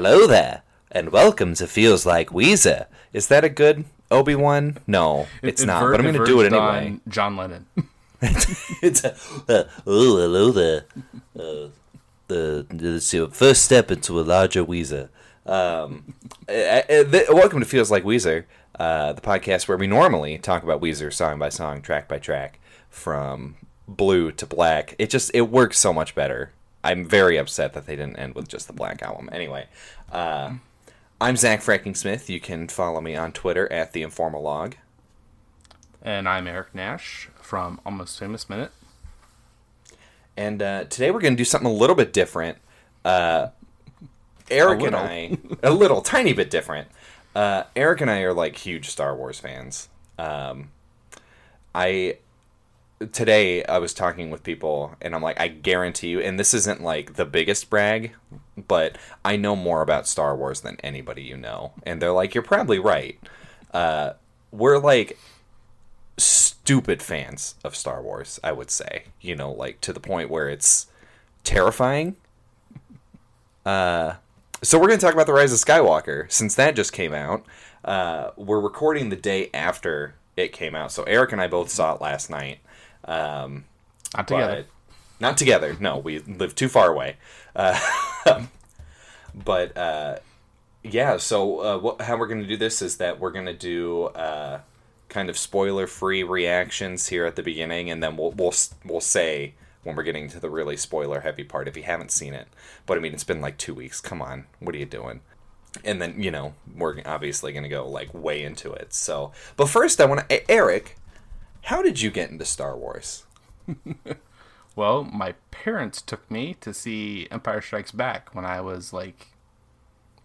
Hello there, and welcome to Feels Like Weezer. Is that a good Obi Wan? No, it's It not. but I'm going to do it anyway. John Lennon. it's a, uh, oh, hello there. Uh, the, it's your first step into a larger Weezer. Um, uh, uh, th- welcome to Feels Like Weezer, uh, the podcast where we normally talk about Weezer song by song, track by track, from blue to black. It just it works so much better. I'm very upset that they didn't end with just the black album. Anyway, uh, I'm Zach Fracking Smith. You can follow me on Twitter at the Informal Log. and I'm Eric Nash from Almost Famous Minute. And uh, today we're going to do something a little bit different. Uh, Eric and. I, a little, tiny bit different. Uh, Eric and I are like huge Star Wars fans. Um, I today I was talking with people, and I'm like, I guarantee you, and this isn't like the biggest brag, but I know more about Star Wars than anybody you know. And they're like, you're probably right. Uh, we're like stupid fans of Star Wars, I would say. You know, like to the point where it's terrifying. Uh so we're going to talk about The Rise of Skywalker since that just came out. Uh we're recording the day after it came out. So Eric and I both saw it last night. Um Not together. not together. No, we live too far away. Uh, but uh, yeah, so uh, what, how we're going to do this is that we're going to do uh, kind of spoiler-free reactions here at the beginning, and then we'll we'll we'll say when we're getting to the really spoiler-heavy part if you haven't seen it. But I mean, it's been like two weeks. Come on, what are you doing? And then you know we're obviously going to go like way into it. So, but first, I want to Eric. How did you get into Star Wars? Well, my parents took me to see Empire Strikes Back when I was like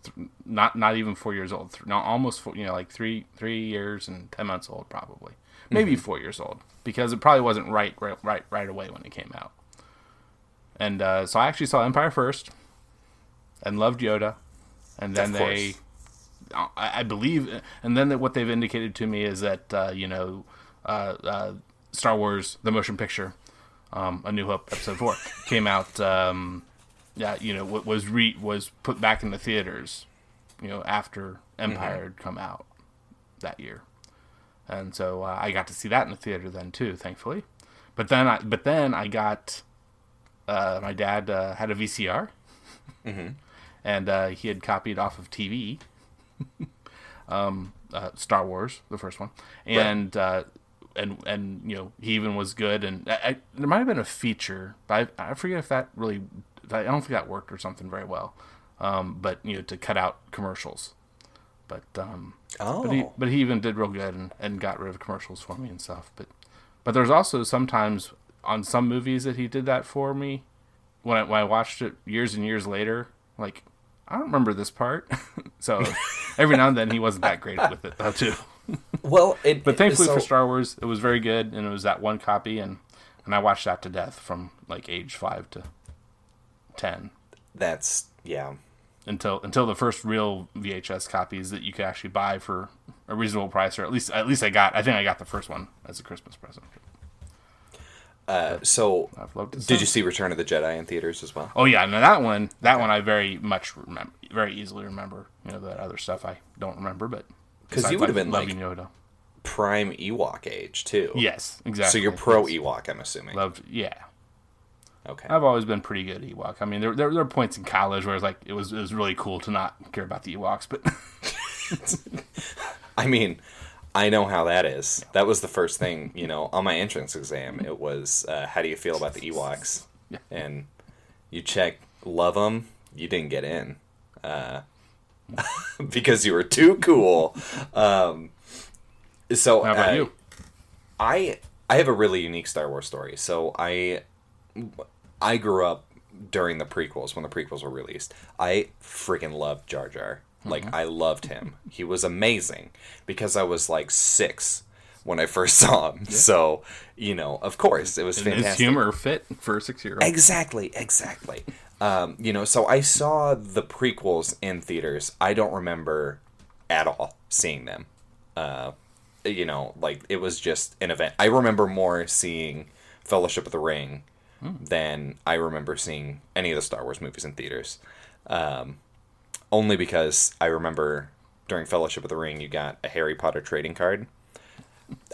th- not not even four years old. Th- no, almost four, you know, like three three years and ten months old, probably, maybe four years old, because it probably wasn't right right right, right away when it came out. And uh, so I actually saw Empire first, and loved Yoda, and then they. I, I believe, and then what they've indicated to me is that uh, you know, uh, uh, Star Wars the motion picture um, A New Hope episode four came out. Um, yeah, you know, was re was put back in the theaters, you know, after Empire had come out that year, and so uh, I got to see that in the theater then too, thankfully. But then I but then I got uh, my dad uh, had a VCR, and uh, he had copied off of TV. um, uh, Star Wars, the first one, and uh, and and you know he even was good. And I, I, there might have been a feature, but I, I forget if that really. I don't think that worked or something very well. Um, but you know to cut out commercials. But um, Oh, but he but he even did real good and, and got rid of commercials for me and stuff. But but there's also sometimes on some movies that he did that for me when I when I watched it years and years later. Like I don't remember this part. so every now and then he wasn't that great with it though too. well, it, But thankfully so- for Star Wars, it was very good and it was that one copy and and I watched that to death from like age five to ten that's yeah. until until the first real VHS copies that you could actually buy for a reasonable price, or at least at least I got. I think I got the first one as a Christmas present. Uh, so, I've loved it. did you see Return of the Jedi in theaters as well? Oh yeah, no, that one. That one I very much remember, very easily remember. You know, that other stuff I don't remember, but 'Cause you would've been, like Yoda. Prime Ewok age too. Yes, exactly. So you're pro Yes. Ewok, I'm assuming. Loved, yeah. Okay. I've always been pretty good at Ewok. I mean, there, there, there were points in college where it was like it was it was really cool to not care about the Ewoks, but I mean, I know how that is. That was the first thing, you know, on my entrance exam. It was, uh, how do you feel about the Ewoks? Yeah. And you check, love them. You didn't get in, uh, because you were too cool. Um, so how about uh, you? I I have a really unique Star Wars story. So I I grew up during the prequels when the prequels were released. I freaking loved Jar Jar. Like I loved him. He was amazing because I was like 6 when I first saw him. So, you know, of course, it was And fantastic. His humor fit for a six year old. Exactly, exactly. Um, you know, so I saw the prequels in theaters. I don't remember at all seeing them. Uh, you know, like it was just an event. I remember more seeing Fellowship of the Ring than I remember seeing any of the Star Wars movies in theaters. Um, only because I remember during Fellowship of the Ring, you got a Harry Potter trading card.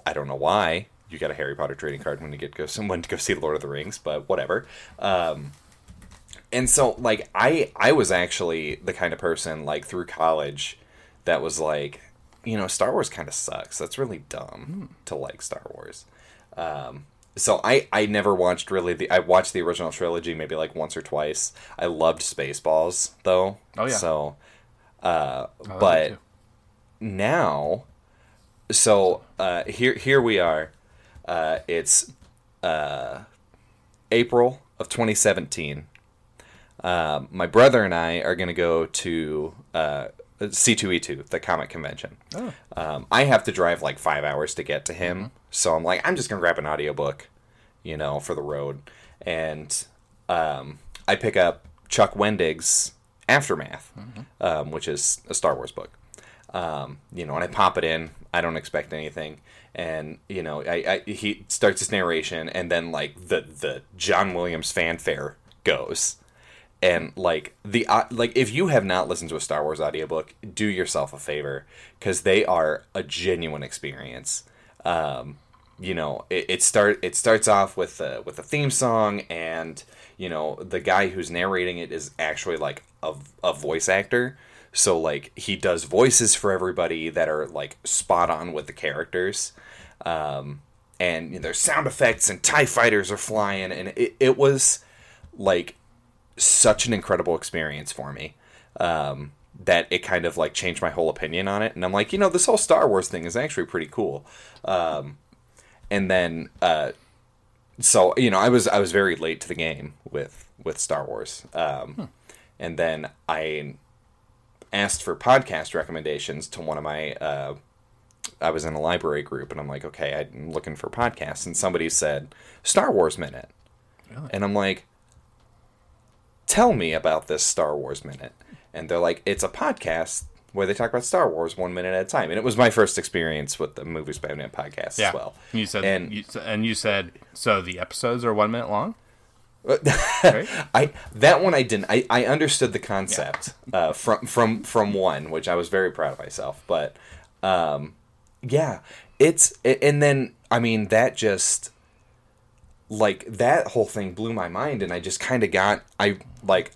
I don't know why you got a Harry Potter trading card when you get go someone to go see Lord of the Rings, but whatever. Um, and so like I I was actually the kind of person like through college that was like you know Star Wars kind of sucks. That's really dumb to like Star Wars. Um, so I I never watched really the I watched the original trilogy maybe like once or twice. I loved Spaceballs though. Oh, yeah. So uh but now so uh here here we are. Uh it's uh April of 2017. Um, my brother and I are going to go to uh, C2E2, the comic convention. Oh. Um, I have to drive like five hours to get to him, so I'm like, I'm just gonna grab an audiobook, you know, for the road, and um, I pick up Chuck Wendig's Aftermath, um, which is a Star Wars book. Um, you know, and I pop it in. I don't expect anything, and you know, I, I he starts his narration, and then like the the John Williams fanfare goes and like the uh, like if you have not listened to a Star Wars audiobook, do yourself a favor because they are a genuine experience. Um, you know, it, it start it starts off with a, with a theme song, and you know the guy who's narrating it is actually like a, a voice actor. So like he does voices for everybody that are like spot on with the characters. Um, and you know, there's sound effects and TIE fighters are flying, and it, it was like such an incredible experience for me um, that it kind of like changed my whole opinion on it. And I'm like, you know, this whole Star Wars thing is actually pretty cool. Um, and then, uh, so you know, I was I was very late to the game with with Star Wars, um, and then I asked for podcast recommendations to one of my. Uh, I was in a library group, and I'm like, okay, I'm looking for podcasts, and somebody said Star Wars Minute, Really? and I'm like, tell me about this Star Wars Minute. And they're like, it's a podcast where they talk about Star Wars one minute at a time. And it was my first experience with the Movies by Minute podcast Yeah. as well. You said And- you, and you said so the episodes are one minute long. Right? I that one I didn't. I, I understood the concept uh, from from from one, which I was very proud of myself. But um, yeah, it's and then I mean that just like that whole thing blew my mind, and I just kind of got I like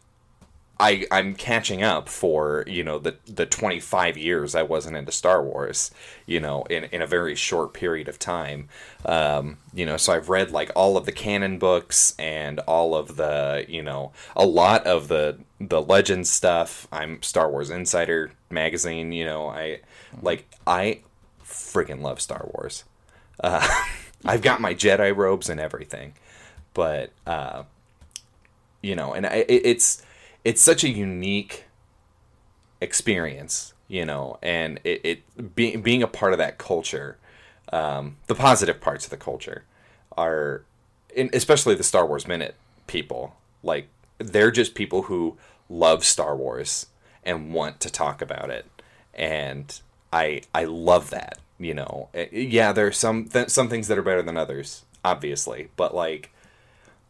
I I'm catching up for you know the the 25 years I wasn't into Star Wars you know in in a very short period of time. Um you know so I've read like all of the canon books and all of the you know a lot of the the legend stuff. I'm Star Wars Insider magazine you know I like I freaking love Star Wars. Uh I've got my Jedi robes and everything but uh you know and I, it, it's it's such a unique experience you know and it, it being being a part of that culture um, the positive parts of the culture are especially the star wars minute people like they're just people who love star wars and want to talk about it and i i love that you know Eh, yeah there are some th- some things that are better than others obviously but like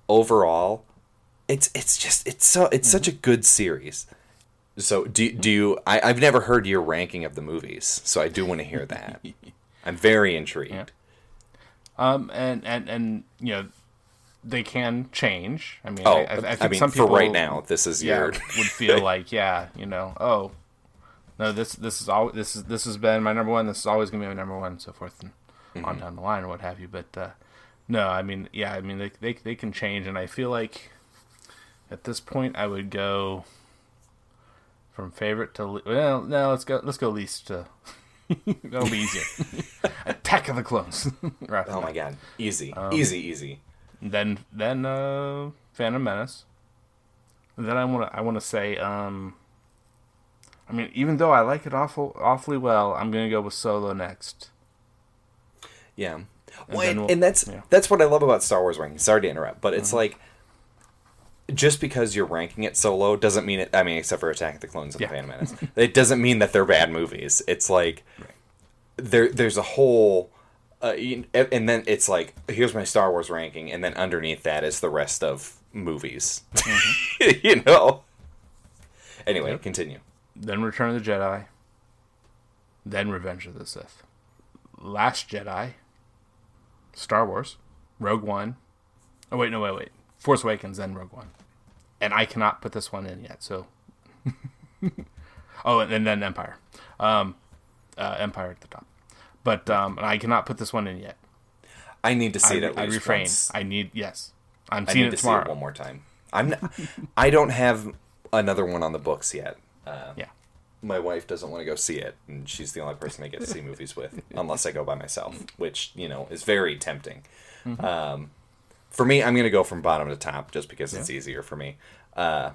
overall it's it's just it's so it's such a good series. So do do you? I, I've never heard your ranking of the movies, so I do want to hear that. I'm very intrigued. Yeah. Um, and and and you know, they can change. I mean, Oh, I, I, I, I think mean, some people for right now, this is yeah, your. would feel like yeah, you know, oh, no, this this is all this is this has been my number one. This is always gonna be my number one, and so forth and Mm-hmm. on down the line or what have you. But uh, no, I mean, yeah, I mean they, they they can change, and I feel like at this point I would go from favorite to le- well, no, let's go let's go least to. That'll be easier. Attack of the Clones. right. Oh my god, easy, Um, easy, easy. Then then uh Phantom Menace. Then I want to I want to say um I mean even though I like it awful awfully well, I'm going to go with Solo next. Yeah. And Well, and, we'll- and that's yeah. that's what I love about Star Wars ranking. Sorry to interrupt, but Mm-hmm. it's like just because you're ranking it so low doesn't mean it. I mean, except for Attack of the Clones and Yeah. the Phantom Menace, it doesn't mean that they're bad movies. It's like there there's a whole. Uh, and then it's like here's my Star Wars ranking, and then underneath that is the rest of movies. you know. Anyway, Mm-hmm. Yep. continue. Then Return of the Jedi, then Revenge of the Sith, Last Jedi, Star Wars, Rogue One. Oh wait, no, wait, wait. Force Awakens, then Rogue One, and I cannot put this one in yet. So, oh, and then Empire, um, uh, Empire at the top, but um, I cannot put this one in yet. I need to see I, it at I least refrain. once. I need yes. I'm I seeing need it to tomorrow. see it one more time. I'm. Not, I don't have another one on the books yet. Uh, Yeah. my wife doesn't want to go see it, and she's the only person I get to see movies with, unless I go by myself, which you know is very tempting. Mm-hmm. Um, for me, I'm going to go from bottom to top just because it's easier for me. Uh,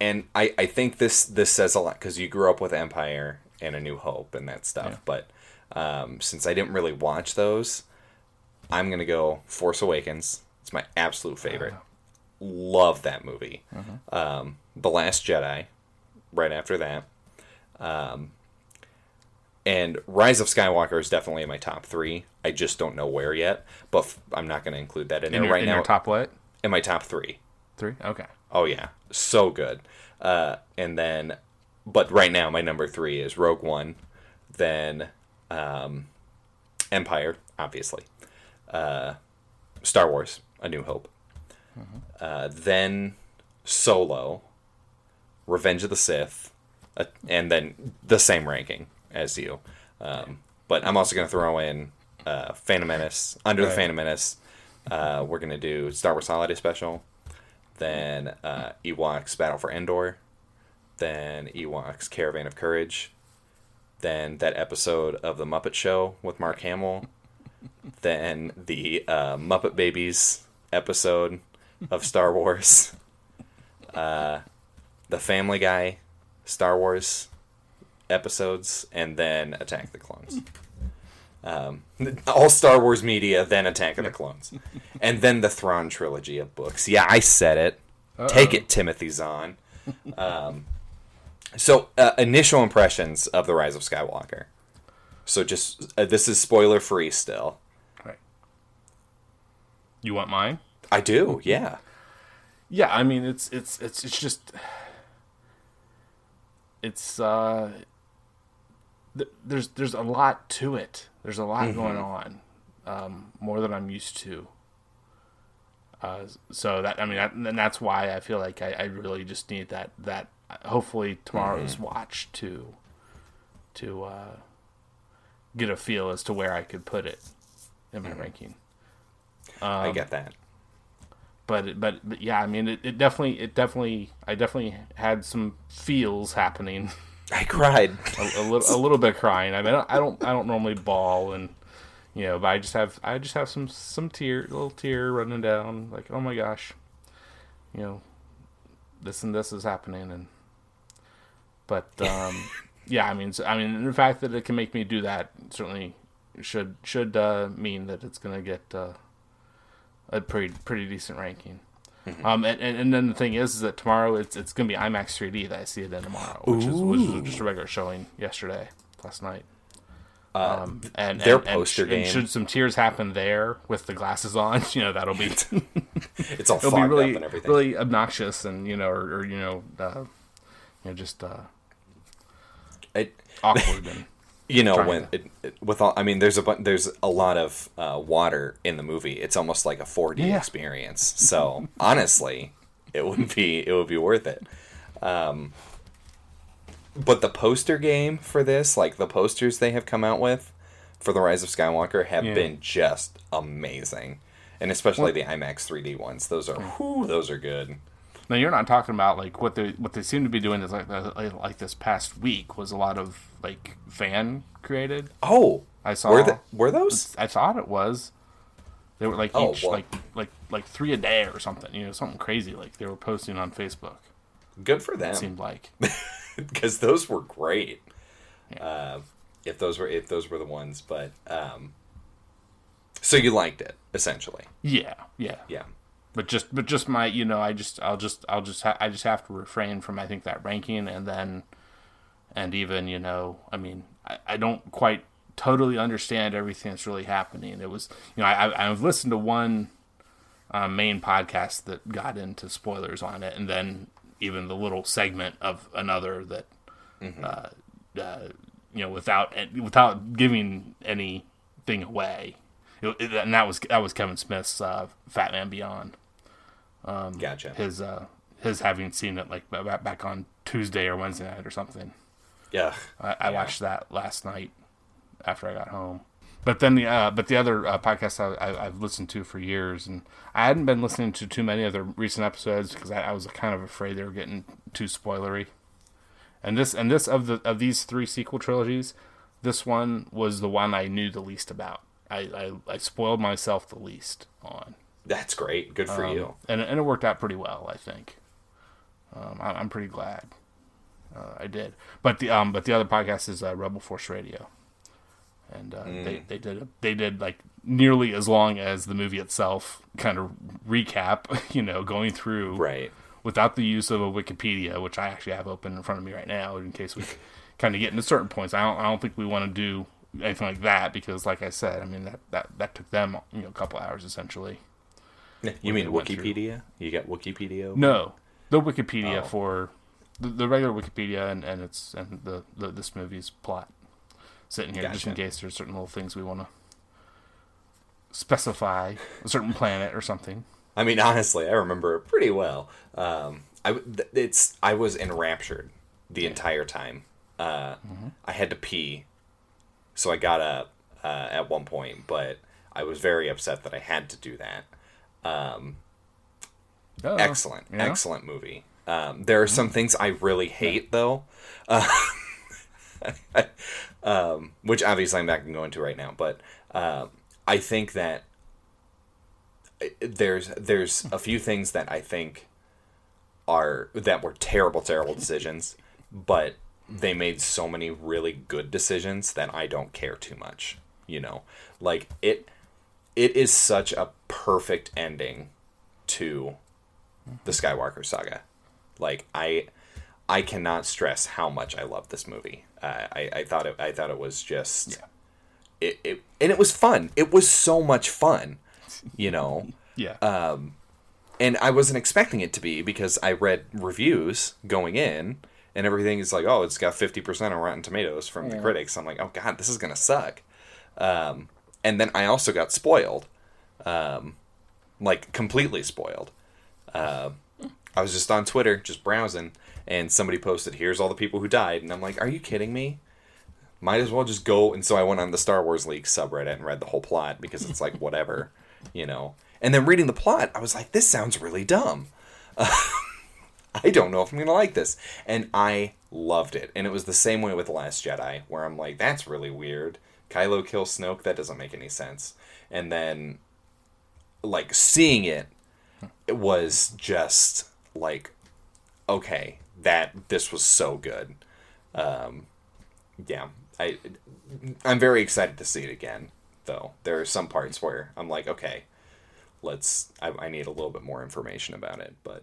and I, I think this this says a lot because you grew up with Empire and A New Hope and that stuff. Yeah. But um, since I didn't really watch those, I'm gonna go Force Awakens. It's my absolute favorite. Love that movie. Um, the Last Jedi, right after that. Um, and Rise of Skywalker is definitely in my top three. I just don't know where yet, but f- I'm not going to include that in, in there your, right in now. your top what? in my top three. Three? Okay. Oh yeah, so good. Uh, and then, but right now my number three is Rogue One, then um, Empire, obviously, uh, Star Wars, A New Hope, uh, then Solo, Revenge of the Sith, uh, and then the same ranking as you. Um, but I'm also going to throw in uh, Phantom Menace, Under the Right. Phantom Menace. Uh, we're going to do Star Wars Holiday Special then uh, Ewoks Battle for Endor, then Ewoks Caravan of Courage, then that episode of The Muppet Show with Mark Hamill, then the uh, Muppet Babies episode of Star Wars, uh, the Family Guy Star Wars episodes, and then Attack the Clones. Um, all Star Wars media, then Attack of the Clones, and then the Thrawn trilogy of books. Yeah, I said it. Take it, Timothy Zahn. Um, so, uh, initial impressions of the Rise of Skywalker. So, just uh, this is spoiler free still. Right. You want mine? I do, yeah. Yeah, I mean it's it's it's it's just it's uh th- there's there's a lot to it. There's a lot going on. Um more than I'm used to. Uh so that I mean that, and that's why I feel like I, I really just need that that hopefully tomorrow's watch to to uh get a feel as to where I could put it in my ranking I get that. But but but yeah, I mean, it, it definitely it definitely I definitely had some feels happening, I cried. a, a little a little bit crying. I mean, I don't I don't, I don't normally bawl and you know, but I just have I just have some some tear little tear running down like oh my gosh, you know, this and this is happening and but um yeah, I mean so, I mean the fact that it can make me do that certainly should should uh, mean that it's gonna get uh, a pretty pretty decent ranking. Um, and, and, and then the thing is, is that tomorrow it's it's gonna be IMAX 3D that I see it in tomorrow, which is which was just a regular showing yesterday, last night. Um, and their and, and poster sh- game- And should some tears happen there with the glasses on, you know that'll be It's all it'll be really and really obnoxious and you know or, or you know uh, you know just uh, It- awkward and you know when it, it, with all i mean there's a there's a lot of uh, water in the movie. It's almost like a 4d Yeah. experience. So honestly it would be it would be worth it. Um, but the poster game for this like the posters they have come out with for the rise of skywalker have Yeah. been just amazing. And especially the imax 3d ones. Those are whew, those are good Now you're not talking about like what they what they seem to be doing is like like, like this past week was a lot of like fan created. oh I saw. were, the, were those I thought it was. They were like Oh, each well. like like like three a day or something. You know, something crazy like they were posting on Facebook. good for It them seemed like. because those were great. Uh, if those were if those were the ones, but um, so you liked it essentially, yeah, yeah. yeah. But just but just my you know I just I'll just I'll just ha- I just have to refrain from I think that ranking and then and even you know I mean I, I don't quite totally understand everything that's really happening. It was you know I I've listened to one uh, main podcast that got into spoilers on it and then even the little segment of another that, uh, uh, you know, without without giving anything away. It- it- and that was that was Kevin Smith's uh, Fat Man Beyond. Gotcha. His uh, his having seen it like back on Tuesday or Wednesday night or something. yeah. I, I watched that last night after I got home. But then the uh, but the other uh, podcast I, I, I've listened to for years, and I hadn't been listening to too many of the recent episodes because I, I was kind of afraid they were getting too spoilery. And this and this of the of these three sequel trilogies, this one was the one I knew the least about. I, I, I spoiled myself the least on, That's great. Good for you. and and it worked out pretty well. I think. Um, I, I'm pretty glad uh, I did. But the um, but the other podcast is uh, Rebel Force Radio, and uh, they they did they did like nearly as long as the movie itself, kind of recap. You know, going through Right. without the use of a Wikipedia, which I actually have open in front of me right now, in case we kind of get into certain points. I don't I don't think we want to do anything like that because, like I said, I mean that that, that took them you know a couple hours essentially. You mean. Wikipedia? You got Wikipedia? open? No, the Wikipedia Oh. for the, the regular Wikipedia and, and it's and the, the this movie's plot. Sitting here just in case there's certain little things we want to specify, a certain planet or something. I mean, honestly, I remember it pretty well. Um, I it's I was enraptured the entire time. Uh, I had to pee, so I got up uh, at one point, but I was very upset that I had to do that. Um, Oh, excellent, yeah? excellent movie. Um, there are some things I really hate though, uh, um, which obviously I'm not going to go into right now. But um I think that there's there's a few things that I think are that were terrible, terrible decisions, but they made so many really good decisions that I don't care too much. You know, like it it is such a perfect ending to the Skywalker saga. Like I I cannot stress how much I love this movie. Uh, I I thought it I thought it was just Yeah. it, it and it was fun. It was so much fun, you know. Yeah. Um, and I wasn't expecting it to be because I read reviews going in and everything is like, oh, it's got 50% on Rotten Tomatoes from the critics. I'm like, oh, God, this is going to suck. Um, and then I also got spoiled, um, like completely spoiled. Uh, I was just on Twitter, just browsing, and somebody posted, here's all the people who died. And I'm like, are you kidding me? Might as well just go. And so I went on the Star Wars Leaks subreddit and read the whole plot because it's like, whatever, you know. And then reading the plot, I was like, this sounds really dumb. I don't know if I'm going to like this. And I loved it. And it was the same way with The Last Jedi, where I'm like, that's really weird. Kylo kills Snoke, that doesn't make any sense. And then, like, seeing it, it was just like, okay, that, this was so good. Um, yeah. I, I'm very excited to see it again, though. There are some parts where I'm like, okay, let's, I, I need a little bit more information about it, but.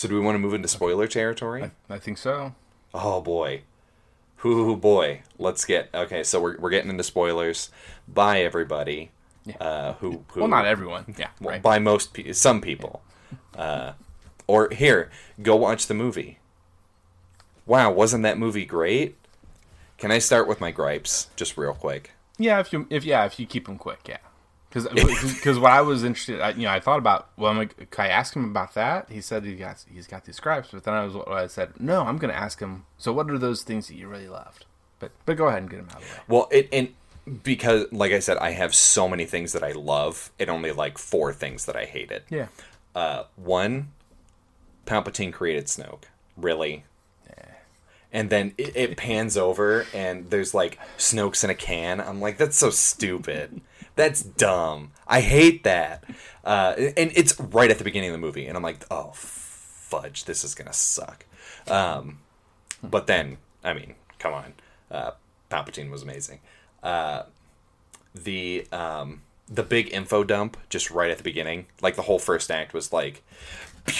So do we want to move into spoiler territory? I think so. Oh boy. Hoo boy. Let's get okay, so we're we're getting into spoilers. Bye everybody. Uh who, who Well, not everyone. Yeah. well, right. by most pe- some people. Uh or here, go watch the movie. Wow, wasn't that movie great? Can I start with my gripes just real quick? Yeah, if you if yeah, if you keep them quick, yeah. Because what I was interested, I, you know, I thought about well, I'm like, can I ask him about that? He said he got he's got these scripts, but then I was I said no, I'm going to ask him. So what are those things that you really loved? But but go ahead and get them out of the way. Well, it and because like I said, I have so many things that I love and only like four things that I hated. Yeah, Uh, one, Palpatine created Snoke. Really? And then it, it pans over and there's like Snoke's in a can. I'm like, that's so stupid. That's dumb. I hate that. Uh, and it's right at the beginning of the movie, and I'm like, oh fudge, this is gonna suck. Um, but then, I mean, come on, uh, Palpatine was amazing. Uh, the um, the big info dump just right at the beginning, like the whole first act was like,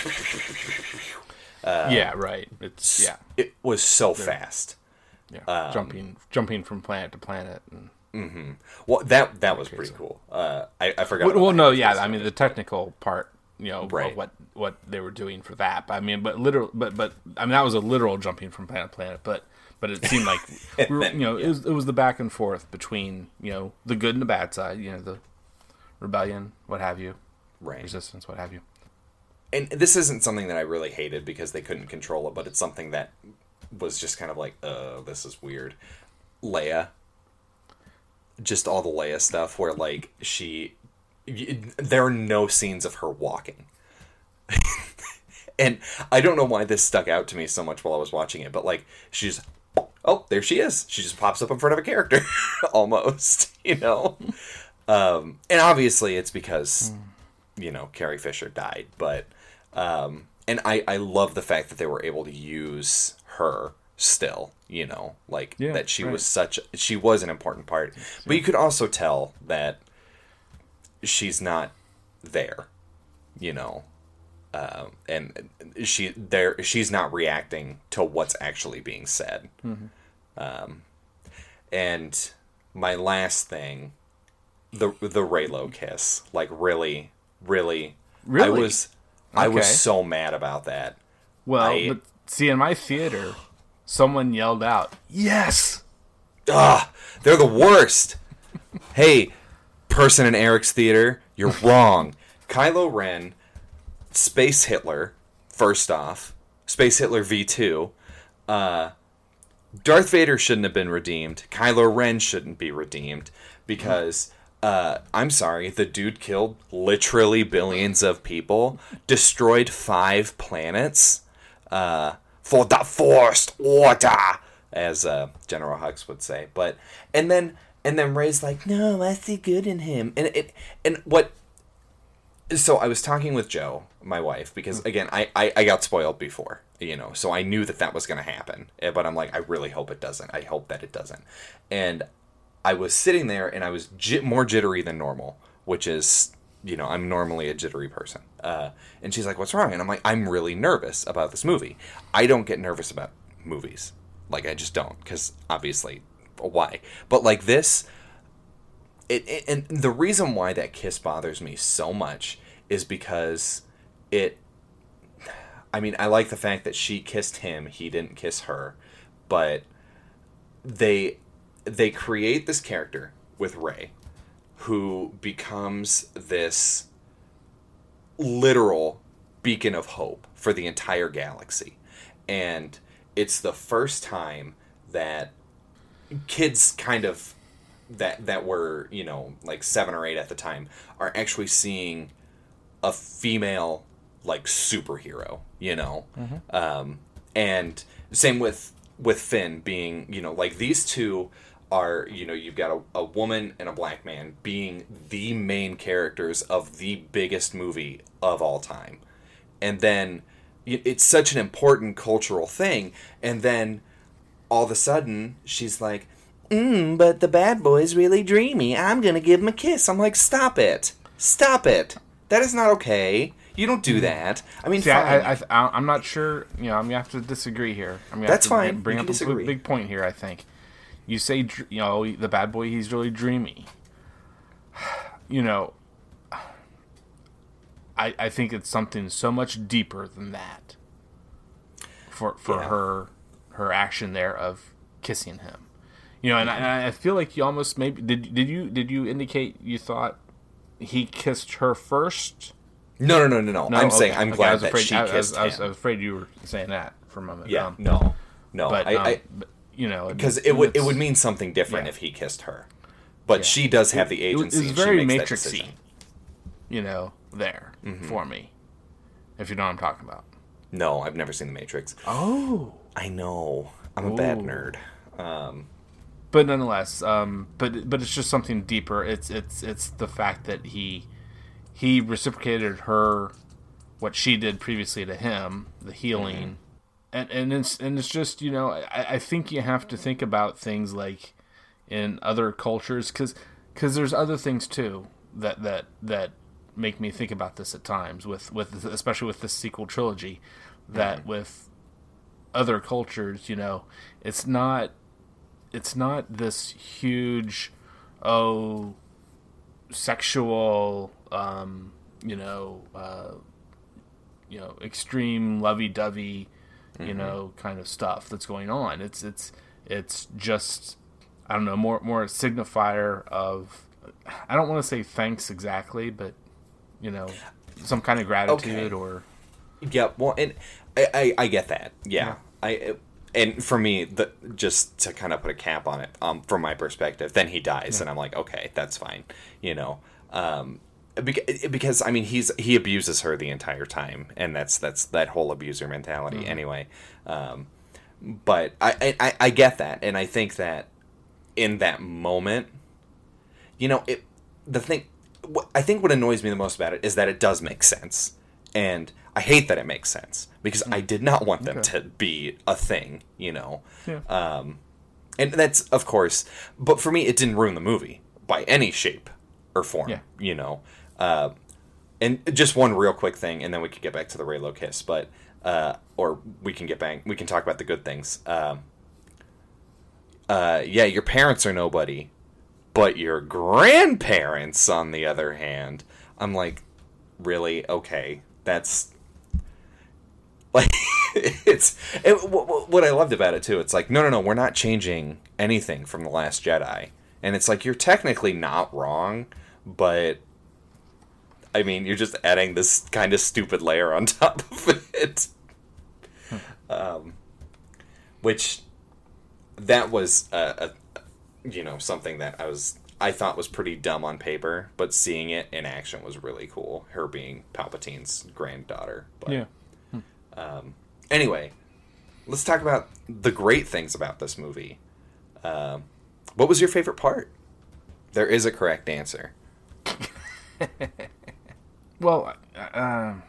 yeah, right. It's yeah, it was so fast. Yeah, Um, jumping jumping from planet to planet. And, Well, that that was pretty cool. Uh, I, I forgot. well, well, no, yeah. I mean, the technical part, you know, Right. what what they were doing for that. But, I mean, but literal, but but I mean, that was a literal jumping from planet to planet. But but it seemed like we were, you know, it was it was the back and forth between you know the good and the bad side. You know, the rebellion, what have you, right. resistance, what have you. and this isn't something that I really hated because they couldn't control it, but it's something that was just kind of like, uh, this is weird. Leia, just all the Leia stuff where like she, there are no scenes of her walking. and I don't know why this stuck out to me so much while I was watching it, but like she's, oh, there she is. She just pops up in front of a character, almost, you know. Um, and obviously it's because you know Carrie Fisher died, but um, and I I love the fact that they were able to use her still, you know, like Yeah, that she right. was such she was an important part, but you could also tell that she's not there, you know, um, and she there she's not reacting to what's actually being said. Um, and my last thing, the the Reylo kiss, like really, really, really I was I was so mad about that. Well, I- but see, in my theater, someone yelled out, "Yes!" Ah, they're the worst. hey, person in Eric's theater, you're wrong. Kylo Ren, Space Hitler, first off, Space Hitler V2. Uh, Darth Vader shouldn't have been redeemed. Kylo Ren shouldn't be redeemed because uh, I'm sorry, the dude killed literally billions of people, destroyed five planets uh, for the First Order, as uh, General Hux would say. But and then and then Rey's like, no, I see good in him, and it and what. So I was talking with Joe, my wife, because again, I, I, I got spoiled before, you know, so I knew that that was going to happen. Eh, But I'm like, I really hope it doesn't. I hope that it doesn't. And I was sitting there and I was j- more jittery than normal, which is, you know, I'm normally a jittery person. Uh, and she's like, What's wrong? And I'm like, I'm really nervous about this movie. I don't get nervous about movies. Like, I just don't, because obviously, why? But like this, it, it, and the reason why that kiss bothers me so much is because it I mean, I like the fact that she kissed him, he didn't kiss her, but they they create this character with Rey who becomes this literal beacon of hope for the entire galaxy. And it's the first time that kids kind of that that were, you know, like 7 or 8 at the time are actually seeing a female like superhero, you know. Um, and same with with Finn being, you know, like these two are, you know, you've got a, a woman and a black man being the main characters of the biggest movie of all time. And then it's such an important cultural thing. And then all of a sudden she's like, mm, but the bad boy's really dreamy. I'm to give him a kiss. I'm like, stop it. Stop it. That is not okay. You don't do that. I mean, See, fine. I, I, I'm not sure. You know, I'm gonna have to disagree here. I'm gonna That's fine. Bring, We up a disagree. big, big point here. I think you say, you know, the bad boy. He's really dreamy. You know, I I think it's something so much deeper than that. For for Yeah. her her action there of kissing him, you know, and I, and I feel like you almost maybe did did you did you indicate you thought he kissed her first? no, no, no, no, no. No, I'm saying I'm okay, glad I was that afraid, she I, I was, kissed I was, him. I was afraid you were saying that for a moment. yeah, um, no, no. but, I, um, I but, you know, because it would it would mean something different Yeah. if he kissed her, but she does have the agency. It was she very matrixy, you know, there Mm-hmm. for me. If you know what I'm talking about. No, I've never seen The Matrix. Oh, I know. I'm a bad nerd. Um, but nonetheless, um, but but it's just something deeper. It's it's it's the fact that he he reciprocated her what she did previously to him, the healing, and and it's and it's just you know I, I think you have to think about things like in other cultures because because there's other things too that that that make me think about this at times with with especially with the sequel trilogy that with other cultures you know it's not it's not this huge oh sexual um you know uh you know extreme lovey-dovey you know kind of stuff that's going on. It's it's it's just i don't know more more a signifier of i don't want to say thanks exactly but you know some kind of gratitude Okay. or Yeah, well, and I, I, I get that. Yeah, I and for me, the just to kind of put a cap on it, um, from my perspective, then he dies, and I'm like, okay, that's fine, you know, um, because, because I mean, he's he abuses her the entire time, and that's that's that whole abuser mentality, anyway. Um, but I, I I get that, and I think that in that moment, you know, it the thing. I think what annoys me the most about it is that it does make sense, and I hate that it makes sense because I did not want them Okay. to be a thing, you know. yeah Um, and that's of course, but for me, it didn't ruin the movie by any shape or form, Yeah. you know. Uh, and just one real quick thing, and then we could get back to the Reylo kiss, but uh, or we can get back, we can talk about the good things. Um, uh, yeah, your parents are nobody, but your grandparents, on the other hand, I'm like, really? Okay, that's like it's it, wh- wh- what I loved about it too. It's like, no, no, no, we're not changing anything from the Last Jedi, and it's like you're technically not wrong, but I mean, you're just adding this kind of stupid layer on top of it. Um, which that was a, a you know something that I was I thought was pretty dumb on paper, but seeing it in action was really cool. Her being Palpatine's granddaughter. But yeah anyway, let's talk about the great things about this movie. Um, what was your favorite part? There is a correct answer. Well, uh, um,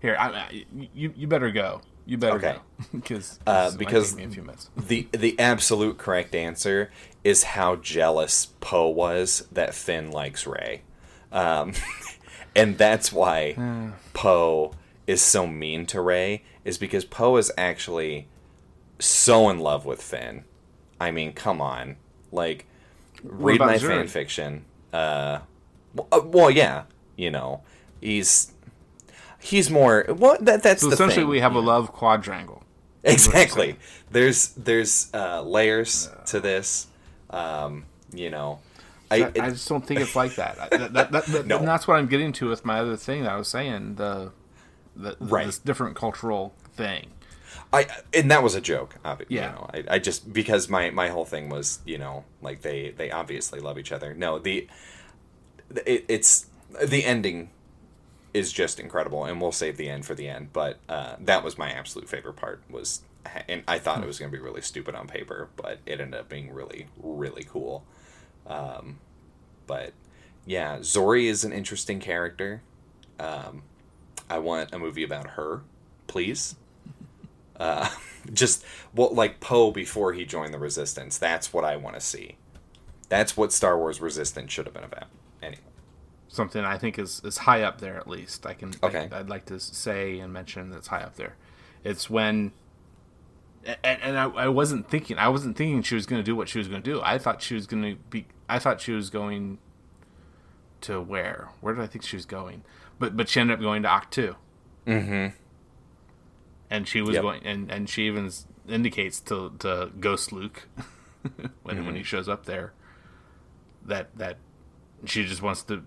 here, I, I, you you better go. You better Okay. go because Uh, because- take me a few minutes. the The absolute correct answer is how jealous Poe was that Finn likes Rey, um, and that's why Poe is so mean to Rey. Is because Poe is actually so in love with Finn. I mean, come on, like read my Zorii? fan fiction. Uh, well, uh, well, yeah, you know, he's he's more. Well, that that's So essentially, thing. we have a love quadrangle. Exactly. There's there's uh, layers to this. Um, you know, I, I, I just don't think it's like that. That, that, that, No. and that's what I'm getting to with my other thing that I was saying the, the, the Right. this different cultural thing. I and that was a joke. Yeah. You know, I, I just because my my whole thing was you know like they they obviously love each other. No, the it, it's the ending is just incredible, and we'll save the end for the end. But uh, that was my absolute favorite part. Was and I thought it was going to be really stupid on paper, but it ended up being really really cool. Um, but yeah, Zorii is an interesting character. Um, I want a movie about her, please. Uh, just well, like Poe before he joined the Resistance. That's what I want to see. That's what Star Wars Resistance should have been about. Something I think is, is high up there at least. I can Okay. I, would like to say and mention that's high up there. It's when and, and I, I wasn't thinking I wasn't thinking she was going to do what she was going to do. I thought she was going to be I thought she was going to where? Where did I think she was going? But but she ended up going to Ahch-To. mm-hmm. and she was Yep. going and and she even indicates to to ghost luke when when he shows up there that that she just wants to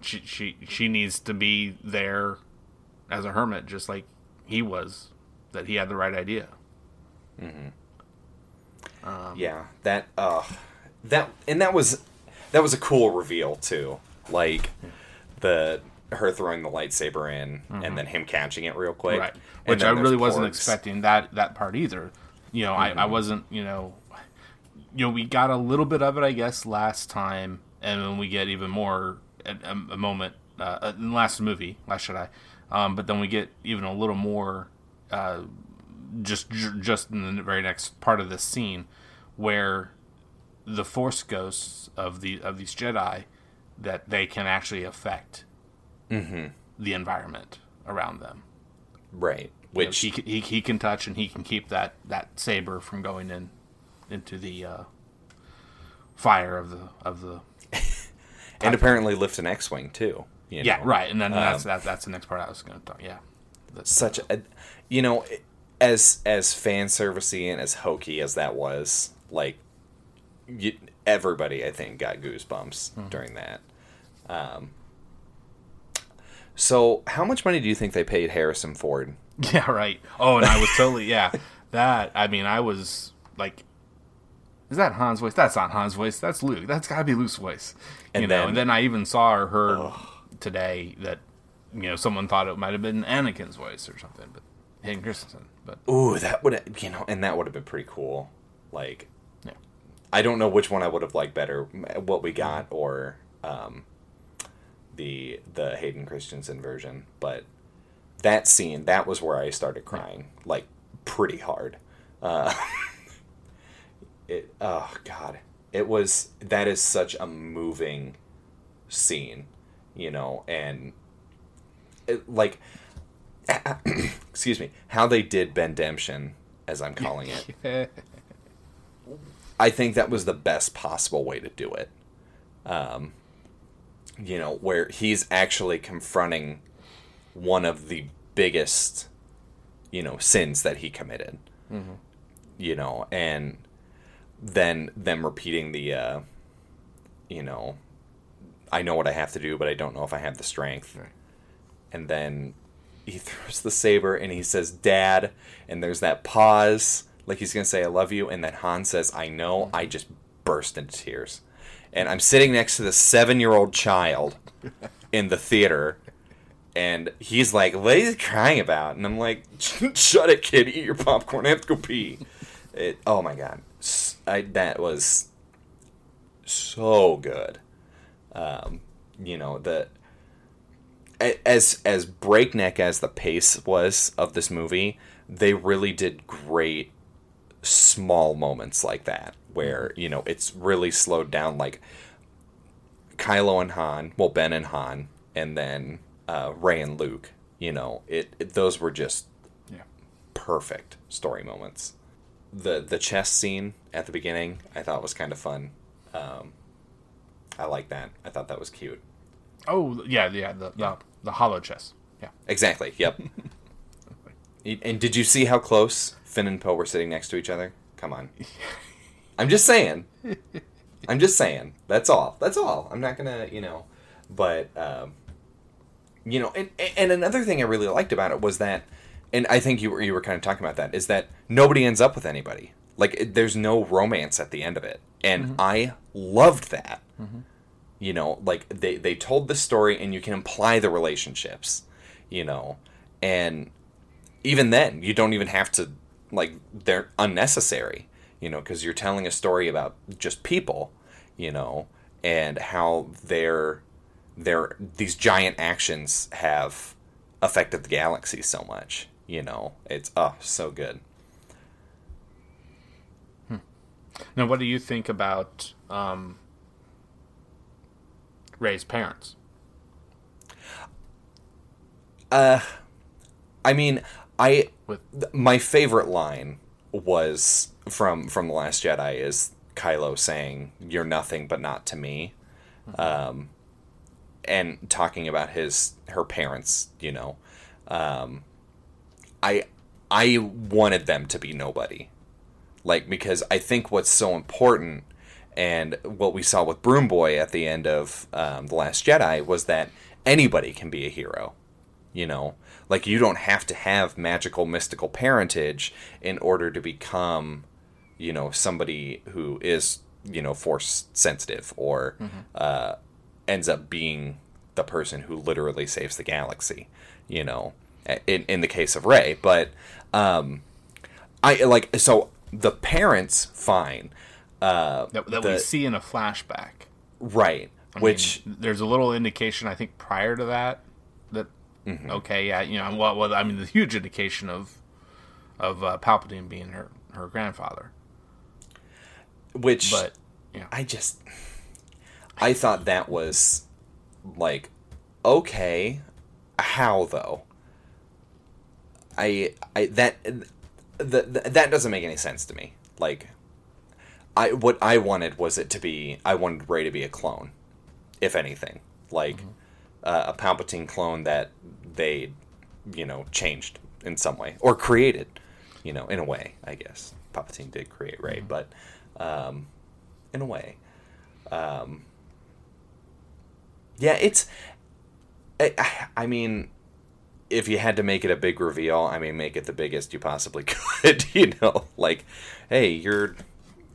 she she she needs to be there as a hermit just like he was that he had the right idea. Mm-hmm. Yeah, that uh, that and that was that was a cool reveal too. Like the her throwing the lightsaber in and mm-hmm. then him catching it real quick. right. Which i really wasn't expecting that that part either. You know I, I mm-hmm. wasn't you know you know we got a little bit of it i guess last time and then we get even more a, a moment uh, in the last movie last jedi um, but then we get even a little more uh, just just in the very next part of this scene where the force ghosts of the of these jedi that they can actually affect mm-hmm. the environment around them Right. you know, Which he, he he can touch and he can keep that that saber from going in into the uh, fire of the of the and apparently lift an X-wing too. you yeah know? right, and then that's Um, that, that's the next part I was going to talk. Yeah, such a you know as as fan servicey and as hokey as that was like you, everybody i think got goosebumps during that um so how much money do you think they paid harrison ford Yeah, right. Oh, and I was totally yeah. That I mean, I was like, is that Han's voice? That's not Han's voice. That's Luke. That's got to be Luke's voice. You And know. then- and then I even saw or heard today that you know someone thought it might have been Anakin's voice or something, but Hayden Christensen. But Ooh, that would you know, and that would have been pretty cool. Like, Yeah. I don't know which one I would have liked better, what we got or um, the the Hayden Christensen version. But that scene, that was where I started crying, like pretty hard. Uh, it, oh God, it was that is such a moving scene, you know, and it, like excuse me, how they did Bendemption, as I'm calling it. I think that was the best possible way to do it. Um, you know, where he's actually confronting one of the biggest, you know, sins that he committed. You know, and then them repeating the, uh, you know, I know what I have to do, but I don't know if I have the strength. Right. And then he throws the saber and he says, Dad. And there's that pause, like he's going to say, I love you. And then Han says, I know. I just burst into tears. And I'm sitting next to the seven year old child in the theater. And he's like, What are you crying about? And I'm like, Shut it, kid. Eat your popcorn. I have to go pee. It, oh my God. I, that was so good. Um, you know, the as as breakneck as the pace was of this movie, they really did great small moments like that where you know it's really slowed down like Kylo and Han, well Ben and Han, and then uh, Rey and Luke. You know, it, it those were just yeah, perfect story moments. The the chess scene at the beginning I thought was kind of fun. Um, I like that. I thought that was cute. oh yeah, yeah, the the, the holochess. Yeah, Exactly. Yep. and did you see how close Finn and Poe were sitting next to each other? Come on. I'm just saying. I'm just saying. That's all. That's all. I'm not gonna, you know. But, um, you know, and and another thing I really liked about it was that, and I think you were you were kind of talking about that is that nobody ends up with anybody. Like, it, there's no romance at the end of it, and mm-hmm. I loved that. Mm-hmm. You know like they they told the story and you can imply the relationships you know. And even then you don't even have to like they're unnecessary you know because you're telling a story about just people you know and how their their these giant actions have affected the galaxy so much you know it's oh so good Now, what do you think about um, Rey's parents? Uh, I mean, I With th- my favorite line was from from the Last Jedi is Kylo saying, "You're nothing but not to me," um, and talking about his her parents. You know, um, I I wanted them to be nobody, like because I think what's so important. And what we saw with Broom Boy at the end of um, the Last Jedi was that anybody can be a hero you know? Like you don't have to have magical mystical parentage in order to become you know somebody who is you know force sensitive or uh, ends up being the person who literally saves the galaxy you know in, in the case of rey but um i like so the parents fine uh that, that the- we see in a flashback. right I which mean, there's a little indication, I think, prior to that, that Mm-hmm. okay, yeah, you know, well, well, I mean, the huge indication of of uh, Palpatine being her her grandfather, which but yeah, I just I thought that was like okay, how though? I I that the, the, that doesn't make any sense to me. Like I what I wanted was it to be I wanted Rey to be a clone, if anything, like uh, a Palpatine clone that they, you know, changed in some way or created, you know, in a way. I guess Palpatine did create Rey, but um, in a way, um, yeah, it's. I, I mean, if you had to make it a big reveal, I mean, make it the biggest you possibly could. you know, like, hey, you're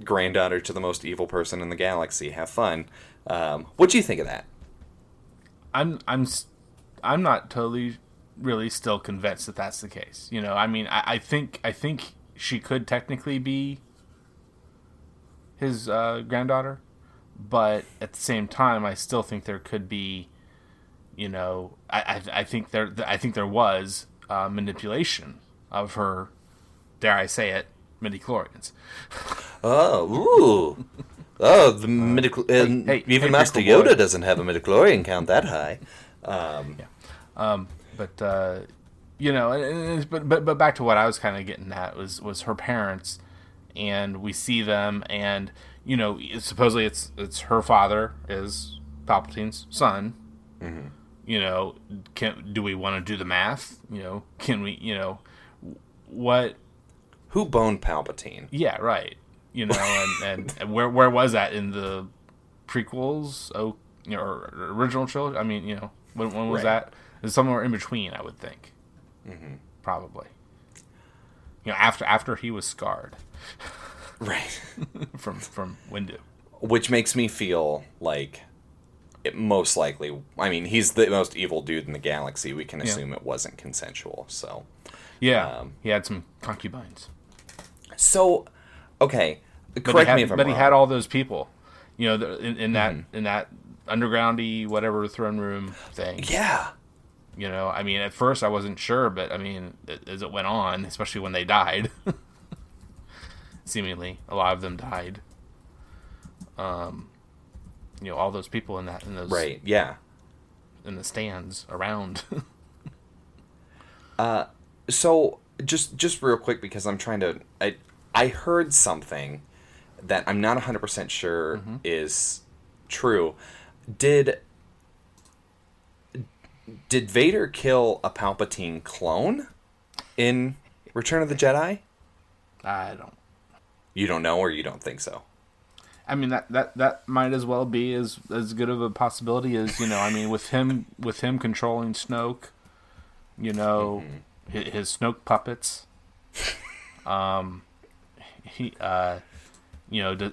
granddaughter to the most evil person in the galaxy. Have fun. Um, what do you think of that? I'm I'm I'm not totally really still convinced that that's the case. You know, I mean, I, I think I think she could technically be his uh, granddaughter, but at the same time, I still think there could be, you know, I I, I think there I think there was uh, manipulation of her, dare I say it, midichlorians. Oh, ooh. Oh, the midichl- and hey, even hey, Master Pickle Boy. Yoda doesn't have a midichlorian count that high. Yeah. Um, but uh, you know, and- and but but but back to what I was kind of getting at was was her parents, and we see them, and you know, supposedly it's it's her father is Palpatine's son. You know, can do we want to do the math? You know, can we? You know, what? Who boned Palpatine? Yeah, right. You know, and, and, where where was that in the prequels? Oh, you know, or original trilogy. I mean, you know, when when was Right. that? It's somewhere in between, I would think. Mm-hmm. Probably. You know, after after he was scarred Right. from from Windu. Which makes me feel like it most likely. I mean, he's the most evil dude in the galaxy. We can assume it wasn't consensual. So, Yeah, Um, he had some concubines, so okay. but Correct he had, me if I'm but wrong. he had all those people. You know, the- in, in that Mm-hmm. in that undergroundy whatever throne room thing. yeah. You know, I mean, at first I wasn't sure, but I mean, as it went on, especially when they died, seemingly a lot of them died. Um, you know, all those people in that in those Right. Yeah. in the stands around. Uh, so just just real quick because I'm trying to I I heard something that I'm not 100% sure is true. Did did Vader kill a Palpatine clone in Return of the Jedi? I don't. You don't know or you don't think so. I mean that that that might as well be as as good of a possibility as you know. I mean, with him with him controlling Snoke, you know, his, his Snoke puppets. Um, he uh, you know,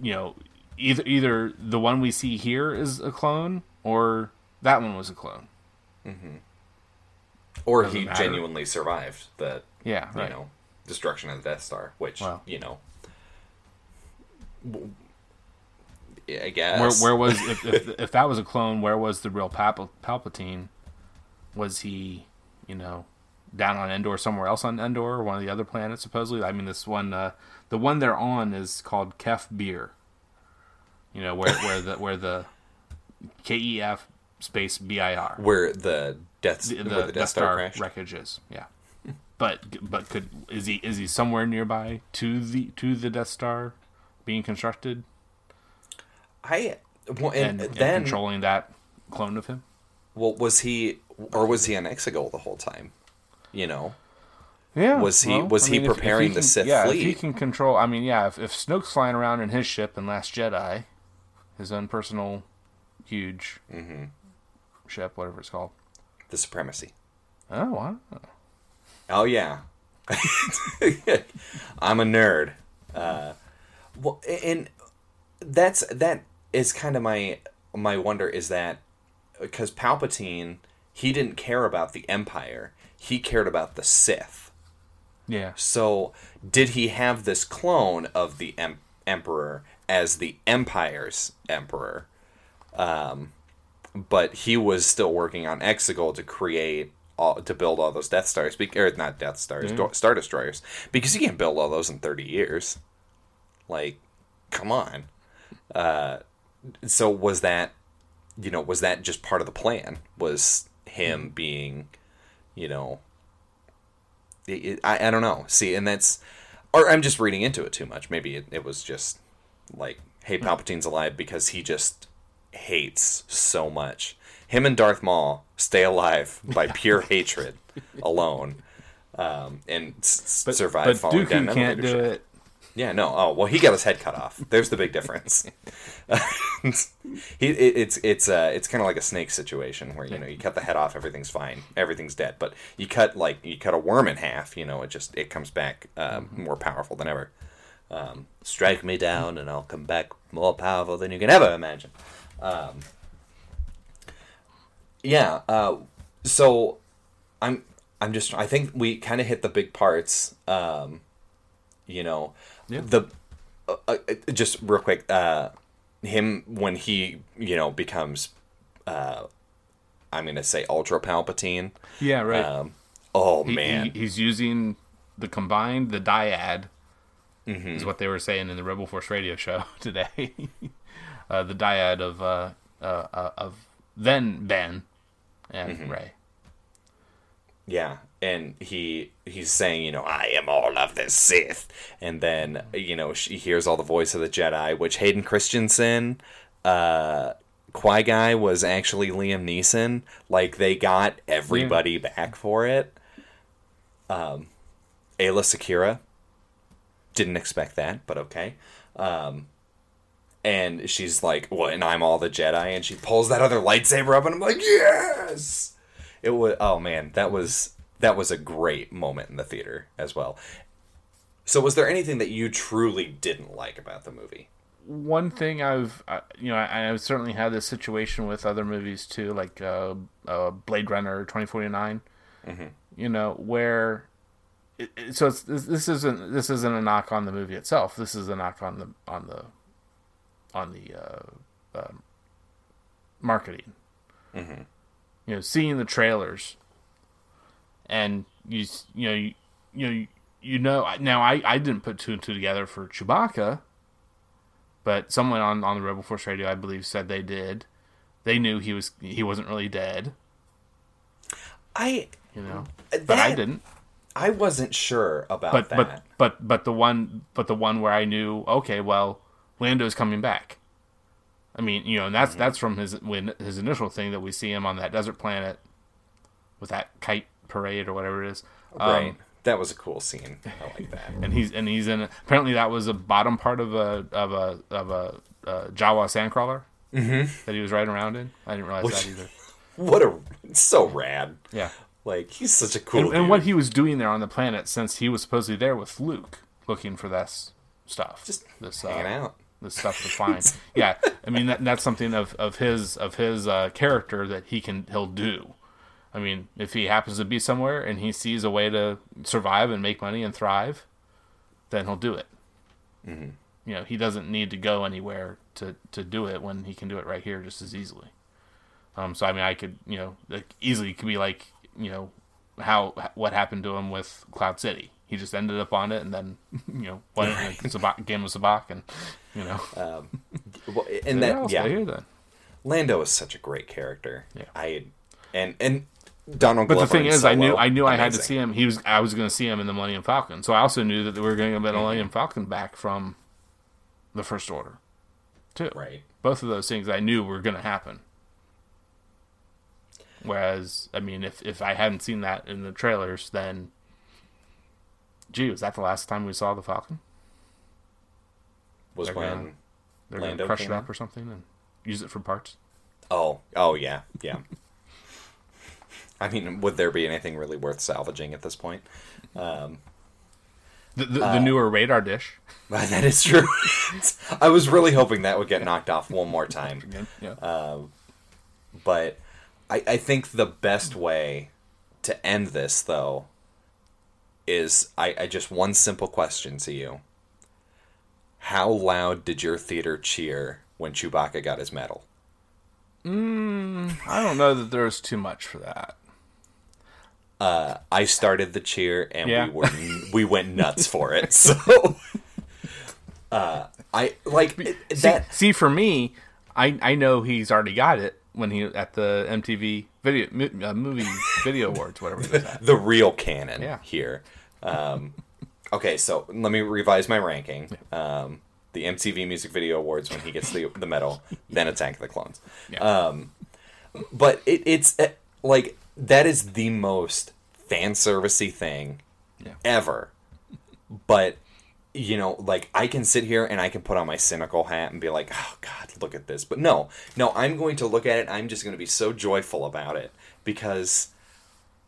you know, either either the one we see here is a clone or that one was a clone. Or Doesn't he matter. genuinely survived the Yeah, right. you know destruction of the Death Star, which Well. you know I guess Where where was if, if if that was a clone? Where was the real Pal- Palpatine? Was he, you know, down on Endor somewhere else on Endor or one of the other planets? Supposedly, I mean, this one, uh, the one they're on is called Kef Bir. You know, where where the where the K E F space B I R where the Death the, the, the Death Death Star crashed. wreckage is. Yeah, but but could is he is he somewhere nearby to the to the Death Star being constructed I well, and, and, and then controlling that clone of him? well was he or was he on Exegol the whole time? You know, Yeah. Was he- was he preparing the can, Sith yeah, If he can control, I mean, yeah. If, if Snoke's flying around in his ship in Last Jedi, his own personal huge Mm-hmm. ship, whatever it's called. the supremacy. Oh wow. Oh yeah, I'm a nerd. Uh, well, and that's that is kind of my my wonder is that because Palpatine he didn't care about the Empire, he cared about the Sith. Yeah. So did he have this clone of the em- Emperor as the Empire's Emperor? Um, but he was still working on Exegol to create all, to build all those Death Stars, be- or not Death Stars, do- Star Destroyers, because you can't build all those in thirty years. Like, come on. Uh, so was that, you know, was that just part of the plan? Was him being, you know, it, it, I, I don't know. See, and that's, or I'm just reading into it too much. Maybe it, it was just like, "Hey, Palpatine's alive," because he just hates so much. Him and Darth Maul stay alive by pure hatred alone, um, and s- But, survive. but Dooku an can't do it. Yeah, no. Oh, well, he got his head cut off. There's the big difference. he, it, it's it's uh, it's kind of like a snake situation where you know you cut the head off, everything's fine, everything's dead. But you cut like you cut a worm in half, you know, it just it comes back um, more powerful than ever. Um, strike me down, and I'll come back more powerful than you can ever imagine. Um, yeah. Uh, so I'm I'm just I think we kind of hit the big parts. Um, you know, Yeah. the uh, uh, just real quick. Uh, him when he you know becomes uh, I'm gonna say Ultra Palpatine. Yeah, right. Um, oh He- man, he, he's using the combined, the dyad, Mm-hmm. is what they were saying in the Rebel Force radio show today. uh, the dyad of uh, uh, uh, of then Ben and Mm-hmm. Rey. Yeah, and he he's saying, you know, I am all of the Sith, and then you know she hears all the voice of the Jedi, which Hayden Christensen, uh, Qui-Gon was actually Liam Neeson. Like they got everybody back for it. Um, Aayla Secura didn't expect that, but okay. Um, and she's like, "What?" And I'm all the Jedi, and she pulls that other lightsaber up, and I'm like, "Yes!" It was oh man, that was that was a great moment in the theater as well. So was there anything that you truly didn't like about the movie? One thing I've, uh, you know, I, I've certainly had this situation with other movies too, like uh, uh, Blade Runner 2049. You know, where it, it, so it's, this, this isn't this isn't a knock on the movie itself. This is a knock on the on the on the uh, um marketing. You know, seeing the trailers, and you you know you you know you know now I I didn't put two and two together for Chewbacca, but someone on on the Rebel Force radio I believe said they did. They knew he was he wasn't really dead, I you know, that, but I didn't. I wasn't sure about but that. but but but the one but the one where I knew okay well Lando's coming back. I mean you know and that's Mm-hmm. that's from his when his initial thing that we see him on that desert planet with that kite parade or whatever it is. Um, right, that was a cool scene. I like that. and he's and he's in apparently that was the bottom part of a of a of a uh, Jawa sandcrawler mm-hmm. that he was riding around in. I didn't realize Which- that either. What a so rad. Yeah. Like he's such a cool and, and what he was doing there on the planet since he was supposedly there with Luke looking for this stuff Just this hanging uh, out. this stuff to find yeah i mean that, that's something of, of his of his uh, character that he can he'll do i mean if he happens to be somewhere and he sees a way to survive and make money and thrive then he'll do it mm-hmm. you know he doesn't need to go anywhere to to do it when he can do it right here just as easily um so i mean i could you know like easily could be like you know how what happened to him with Cloud City. He just ended up on it, and then you know won like, sabacc, game of sabacc, and you know Well, and that yeah, here then. Lando is such a great character. Yeah. I and and Donald. But the thing in is, I knew I knew I had to see him. He was I was going to see him in the Millennium Falcon, so I also knew that we were going to get Mm-hmm. Millennium Falcon back from the First Order, too. Right. Both of those things I knew were going to happen. Whereas, I mean, if if I hadn't seen that in the trailers, then, gee, was that the last time we saw the Falcon? Was They're when gonna- They're going to crush it up or something and use it for parts. oh oh yeah yeah. I mean, would there be anything really worth salvaging at this point? The, the, Uh, the newer radar dish. That is true. I was really hoping that would get knocked off one more time. Yeah. Uh, But I, I think the best way to end this, though, is I, I just one simple question to you. How loud did your theater cheer when Chewbacca got his medal? I don't know that there was too much for that. I started the cheer and Yeah. we were we went nuts for it. So uh, I like See, that see, for me, I I know he's already got it when he at the MTV video uh, movie video awards, whatever. At. the real canon Yeah. here. Um, okay, so let me revise my ranking. Um, the MTV Music Video Awards when he gets the the medal, then Attack of the Clones. Yeah. Um, but it, it's uh, like that is the most fan servicey thing Yeah. ever. But you know, like I can sit here and I can put on my cynical hat and be like, "Oh God, look at this." But no, no, I'm going to look at it. I'm just going to be so joyful about it because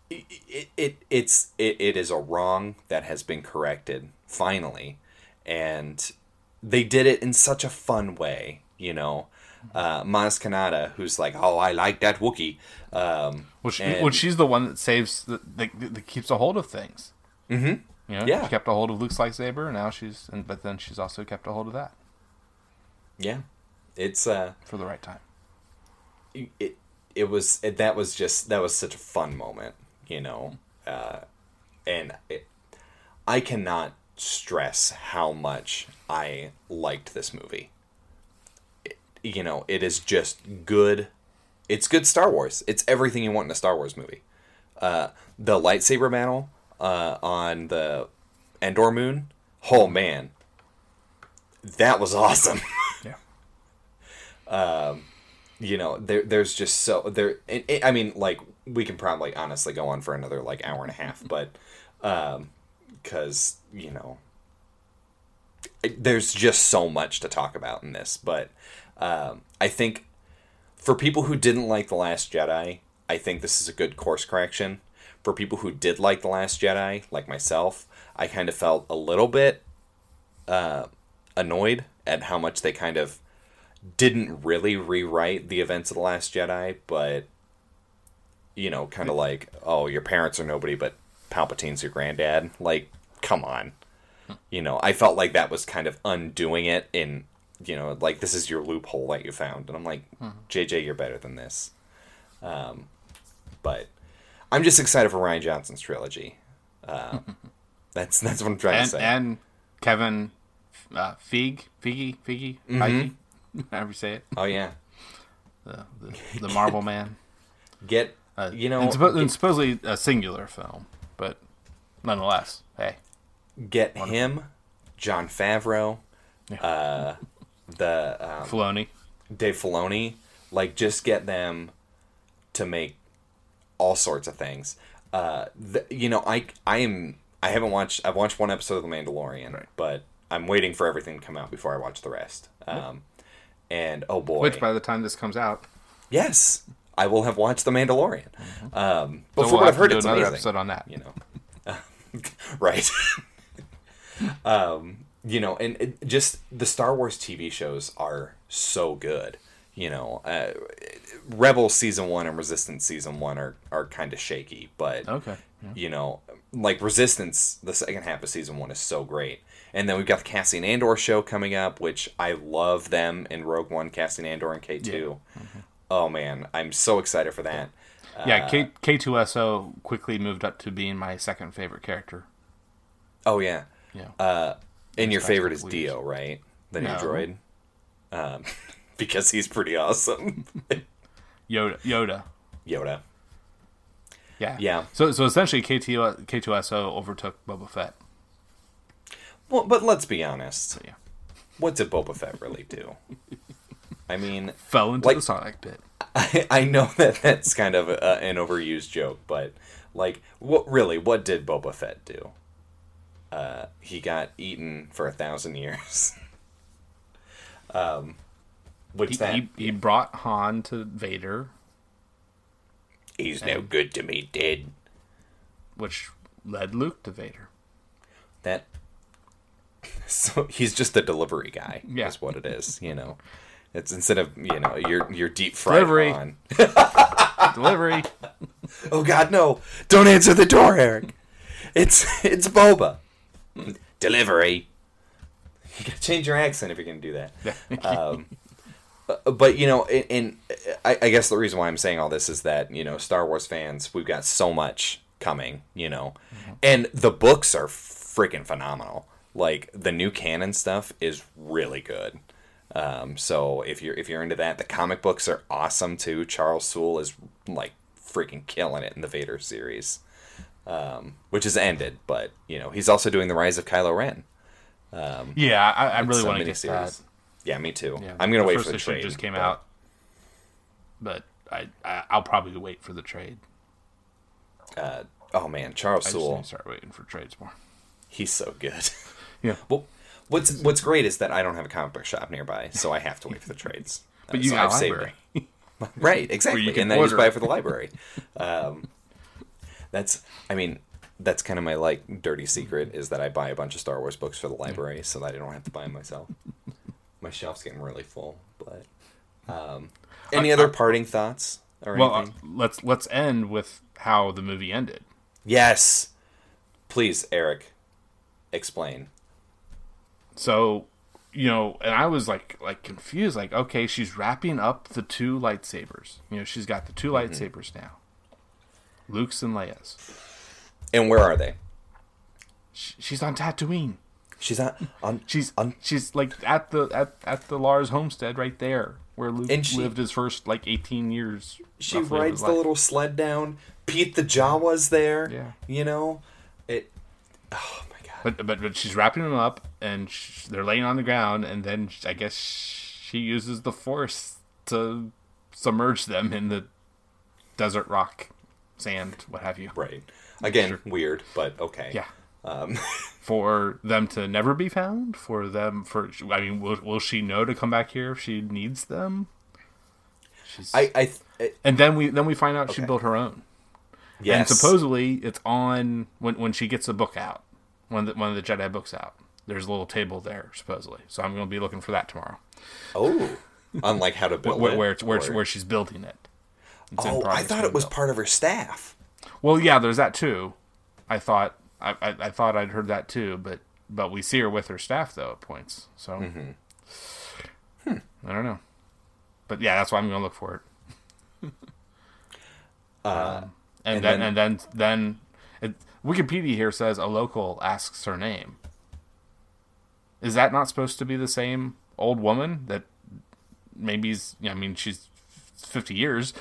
it, it, it it's it, it is a wrong that has been corrected finally, and they did it in such a fun way. You know, uh, Maz Kanata, who's like, "Oh, I like that Wookie." Um, Which, and- which she's the one that saves, that, that, that keeps a hold of things. Mm-hmm. You know, Yeah. she kept a hold of Luke's lightsaber, and now she's, and, but then she's also kept a hold of that yeah, it's uh, for the right time. it it was it, that was just that was such a fun moment, you know, uh, and it, I cannot stress how much I liked this movie. You know, it is just good. It's good Star Wars. It's everything you want in a Star Wars movie. Uh, the lightsaber battle uh, on the Endor moon. Oh man, that was awesome. Yeah. you know there there's just so there it, it- i mean like we can probably honestly go on for another like hour and a half but um because you know it- there's just so much to talk about in this but um i think for people who didn't like the last jedi i think this is a good course correction. For people who did like the last jedi like myself i kind of felt a little bit uh annoyed at how much they kind of didn't really rewrite the events of the last jedi but you know kind of like oh your parents are nobody but palpatine's your granddad. Like come on. You know i felt like that was kind of undoing it in you know like this is your loophole that you found. And i'm like jj you're better than this. Um, but i'm just excited for rian johnson's trilogy. Uh, that's that's what i'm trying And, to say. and Kevin uh, Feige, Feige, Feige, Feige, however you say it, oh yeah. The, the, the Marvel Man. get Uh, you know and, suppo- get- and supposedly a singular film, but nonetheless, hey, get him, Jon Favreau, Yeah. uh, the um, Filoni. Dave Filoni, like just get them to make all sorts of things. Uh, the, you know, I I am I haven't watched I've watched one episode of The Mandalorian, Right. but I'm waiting for everything to come out before I watch the rest. Um, and oh boy, Which, by the time this comes out, yes, I will have watched The Mandalorian. Um, so before we'll what I've heard, it's another amazing episode on that. you know right um you know and it, just the star wars tv shows are so good you know uh, rebel season one and resistance season one are are kind of shaky but Okay. Yeah. you know like resistance the second half of season one is so great and then we've got the Cassian Andor show coming up, which I love them in Rogue One, Cassian Andor and K 2 Oh man, I'm so excited for that. Yeah, K K2SO quickly moved up to being my second favorite character. Oh yeah, Yeah. Uh, and your favorite is. D-O, right? The new No. droid. Um, because he's pretty awesome. Yoda. Yoda. Yoda. Yeah. Yeah. So so essentially, K2 K2SO overtook Boba Fett. Well, but let's be honest. So yeah, What did Boba Fett really do? I mean, fell into Like- the Sonic pit. I, I know that that's kind of a, an overused joke, but like, what really? What did Boba Fett do? Uh, he got eaten for a thousand years. um, which He, that he, he brought Han to Vader, he's no good to me, dead. which led Luke to Vader. That so he's just the delivery guy. Yeah. is what it is. You know, it's instead of you know your your deep fried Delivery. Han. Delivery. Oh God, no! Don't answer the door, Eric. It's it's Boba. Delivery. You gotta change your accent if you're gonna do that. Um, but you know, and, and I, I guess the reason why I'm saying all this is that you know, Star Wars fans, we've got so much coming. You know, and the books are freaking phenomenal. Like the new canon stuff is really good. Um, so if you're if you're into that, the comic books are awesome too. Charles Soule is like freaking killing it in the Vader series, um, which has ended. But you know he's also doing the Rise of Kylo Ren. Yeah, I, I really want to get that. Yeah, me too. Yeah, I'm gonna wait for the trade. just came but- out, but I, I I'll probably wait for the trade. Uh, oh man, Charles I just need Soule, to start waiting for trades more. he's so good. Yeah, well, what's what's great is that I don't have a comic book shop nearby, so I have to wait for the trades. but Uh, you so saved library. right? Exactly, you can and then just buy it for the library. Um, that's, I mean, that's kind of my like dirty secret is that I buy a bunch of Star Wars books for the library so that I don't have to buy them myself. my shelf's getting really full, but um, any other parting thoughts or Well, uh, let's let's end with how the movie ended. yes, please, Eric, explain. So, you know, and I was like like confused, like, okay, she's wrapping up the two lightsabers. You know, she's got the two Mm-hmm. lightsabers now. Luke's and Leia's. And where are they? She's on Tatooine. She's not on. She's on. she's like at the at, at the Lars homestead right there where Luke And she- lived his first like 18 years. She rides the life. little sled down. Pete the Jawa's there. Yeah. You know, it. Oh my god. But, but but she's wrapping them up, and sh- they're laying on the ground, and then I guess she uses the force to submerge them in the desert rock, sand, what have you. Right. Again, weird, but okay. Yeah. Um, For them to never be found, for them for I mean, will will she know to come back here if she needs them? She's, I, I, and then we then we find out she built her own. yes. And supposedly it's on when when she gets a book out, one of the, one of the Jedi books out. There's a little table there supposedly, so I'm going to be looking for that tomorrow. Oh, unlike how to build Where it. where, it's, where, it's, where she's building it. It's Oh, I thought it was built. part of her staff. Well, yeah, there's that too. I thought I, I, I thought I'd heard that too, but but we see her with her staff though at points. So Mm-hmm. Hmm. I don't know, but yeah, that's why I'm going to look for it. Uh, and, and then, then- and then then it, Wikipedia here says a local asks her name. Is that not supposed to be the same old woman that maybe's? I mean, she's fifty years.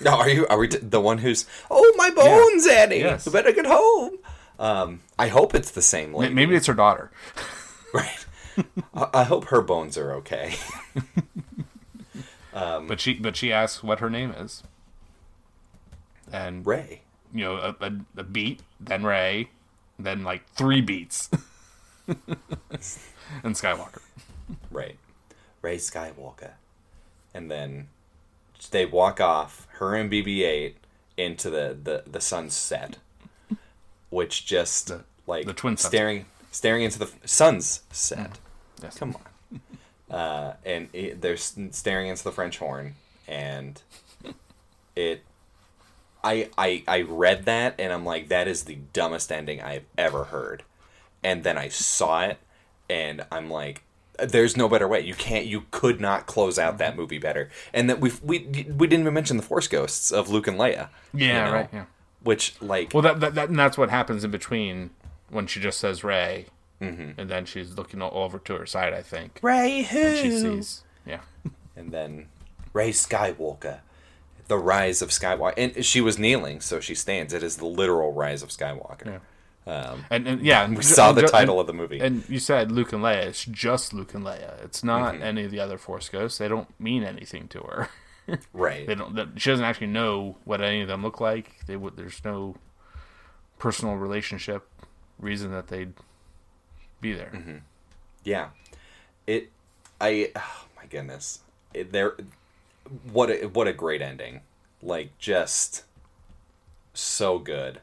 no, are you? Are we t- the one who's? Oh, my bones, Annie. Yes. You better get home. Um, I hope it's the same lady. Maybe it's her daughter. right. I, I hope her bones are okay. Um, but she but she asks what her name is, and Rey. you know a, a, a beat, then Rey, then like three beats, and Skywalker. Right. Rey Skywalker. And then they walk off, her and BB 8, into the, the, the sunset, which just, The- like, the twin sunset. staring staring into the sun's set. Yes. Come on. Uh, and it, they're staring into the French horn, and it. I, I I read that and I'm like that is the dumbest ending I've ever heard, and then I saw it, and I'm like, there's no better way. You can't. You could not close out that movie better. And that we we we didn't even mention the Force ghosts of Luke and Leia. you Yeah, know? right. Yeah. Which like Well, that, that, that that's what happens in between when she just says Rey, mm-hmm. and then she's looking over to her side. I think Rey who and she sees. Yeah. and then Rey Skywalker, the rise of Skywalker, and she was kneeling, so she stands. It is the literal rise of Skywalker. Um, And, and yeah, we saw the title of the movie. And you said Luke and Leia. It's just Luke and Leia. It's not Mm-hmm. any of the other Force ghosts. They don't mean anything to her. right. They don't. She doesn't actually know what any of them look like. They would. There's no personal relationship reason that they'd be there. Mm-hmm. Yeah. It. I. Oh my goodness. It, there. What a what a great ending. Like just so good.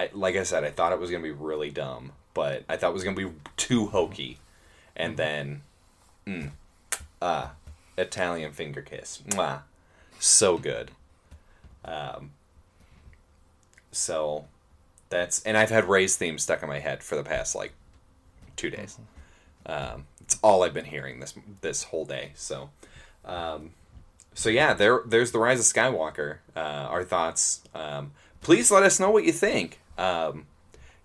I like I said, I thought it was gonna be really dumb, but I thought it was gonna be too hokey, and then, mm, ah, Italian finger kiss, Mwah. so good. Um. So, that's and I've had Rey's theme stuck in my head for the past like two days. Um, it's all I've been hearing this this whole day. So, um, so yeah, there there's the rise of Skywalker. Uh, our thoughts. Um, please let us know what you think. Um,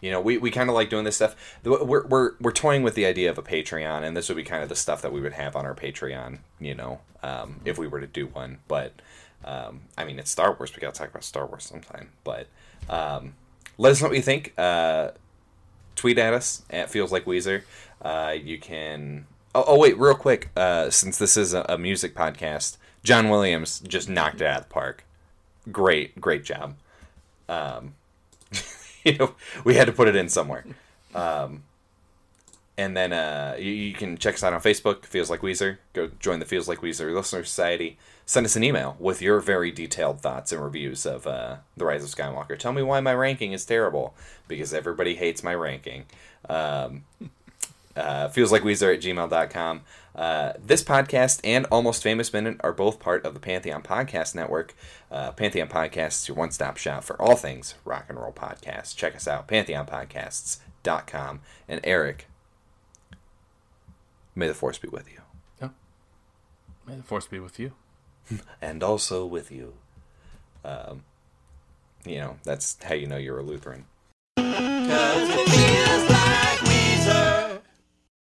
you know, we, we kind of like doing this stuff. We're, we're we're toying with the idea of a Patreon, and this would be kind of the stuff that we would have on our Patreon. You know, um, if we were to do one. But um, I mean, it's Star Wars. We got to talk about Star Wars sometime. But um, let us know what you think. Uh, tweet at us at feels like Weezer. Uh, you can. Oh, oh wait, real quick. Uh, since this is a, a music podcast, John Williams just knocked it out of the park. Great, great job. Um, you know, we had to put it in somewhere. Um, and then uh, you, you can check us out on Facebook, Feels Like Weezer. Go join the Feels Like Weezer Listener Society. Send us an email with your very detailed thoughts and reviews of uh, The Rise of Skywalker. Tell me why my ranking is terrible, because everybody hates my ranking. Um, uh, feels like Weezer at gmail.com. Uh, this podcast and Almost Famous Minute are both part of the Pantheon Podcast Network. Uh, Pantheon Podcasts is your one stop shop for all things rock and roll podcasts. Check us out, pantheonpodcasts.com. And Eric, may the force be with you. Yeah. May the force be with you. And also with you. Um, you know, that's how you know you're a Lutheran. Cause it feels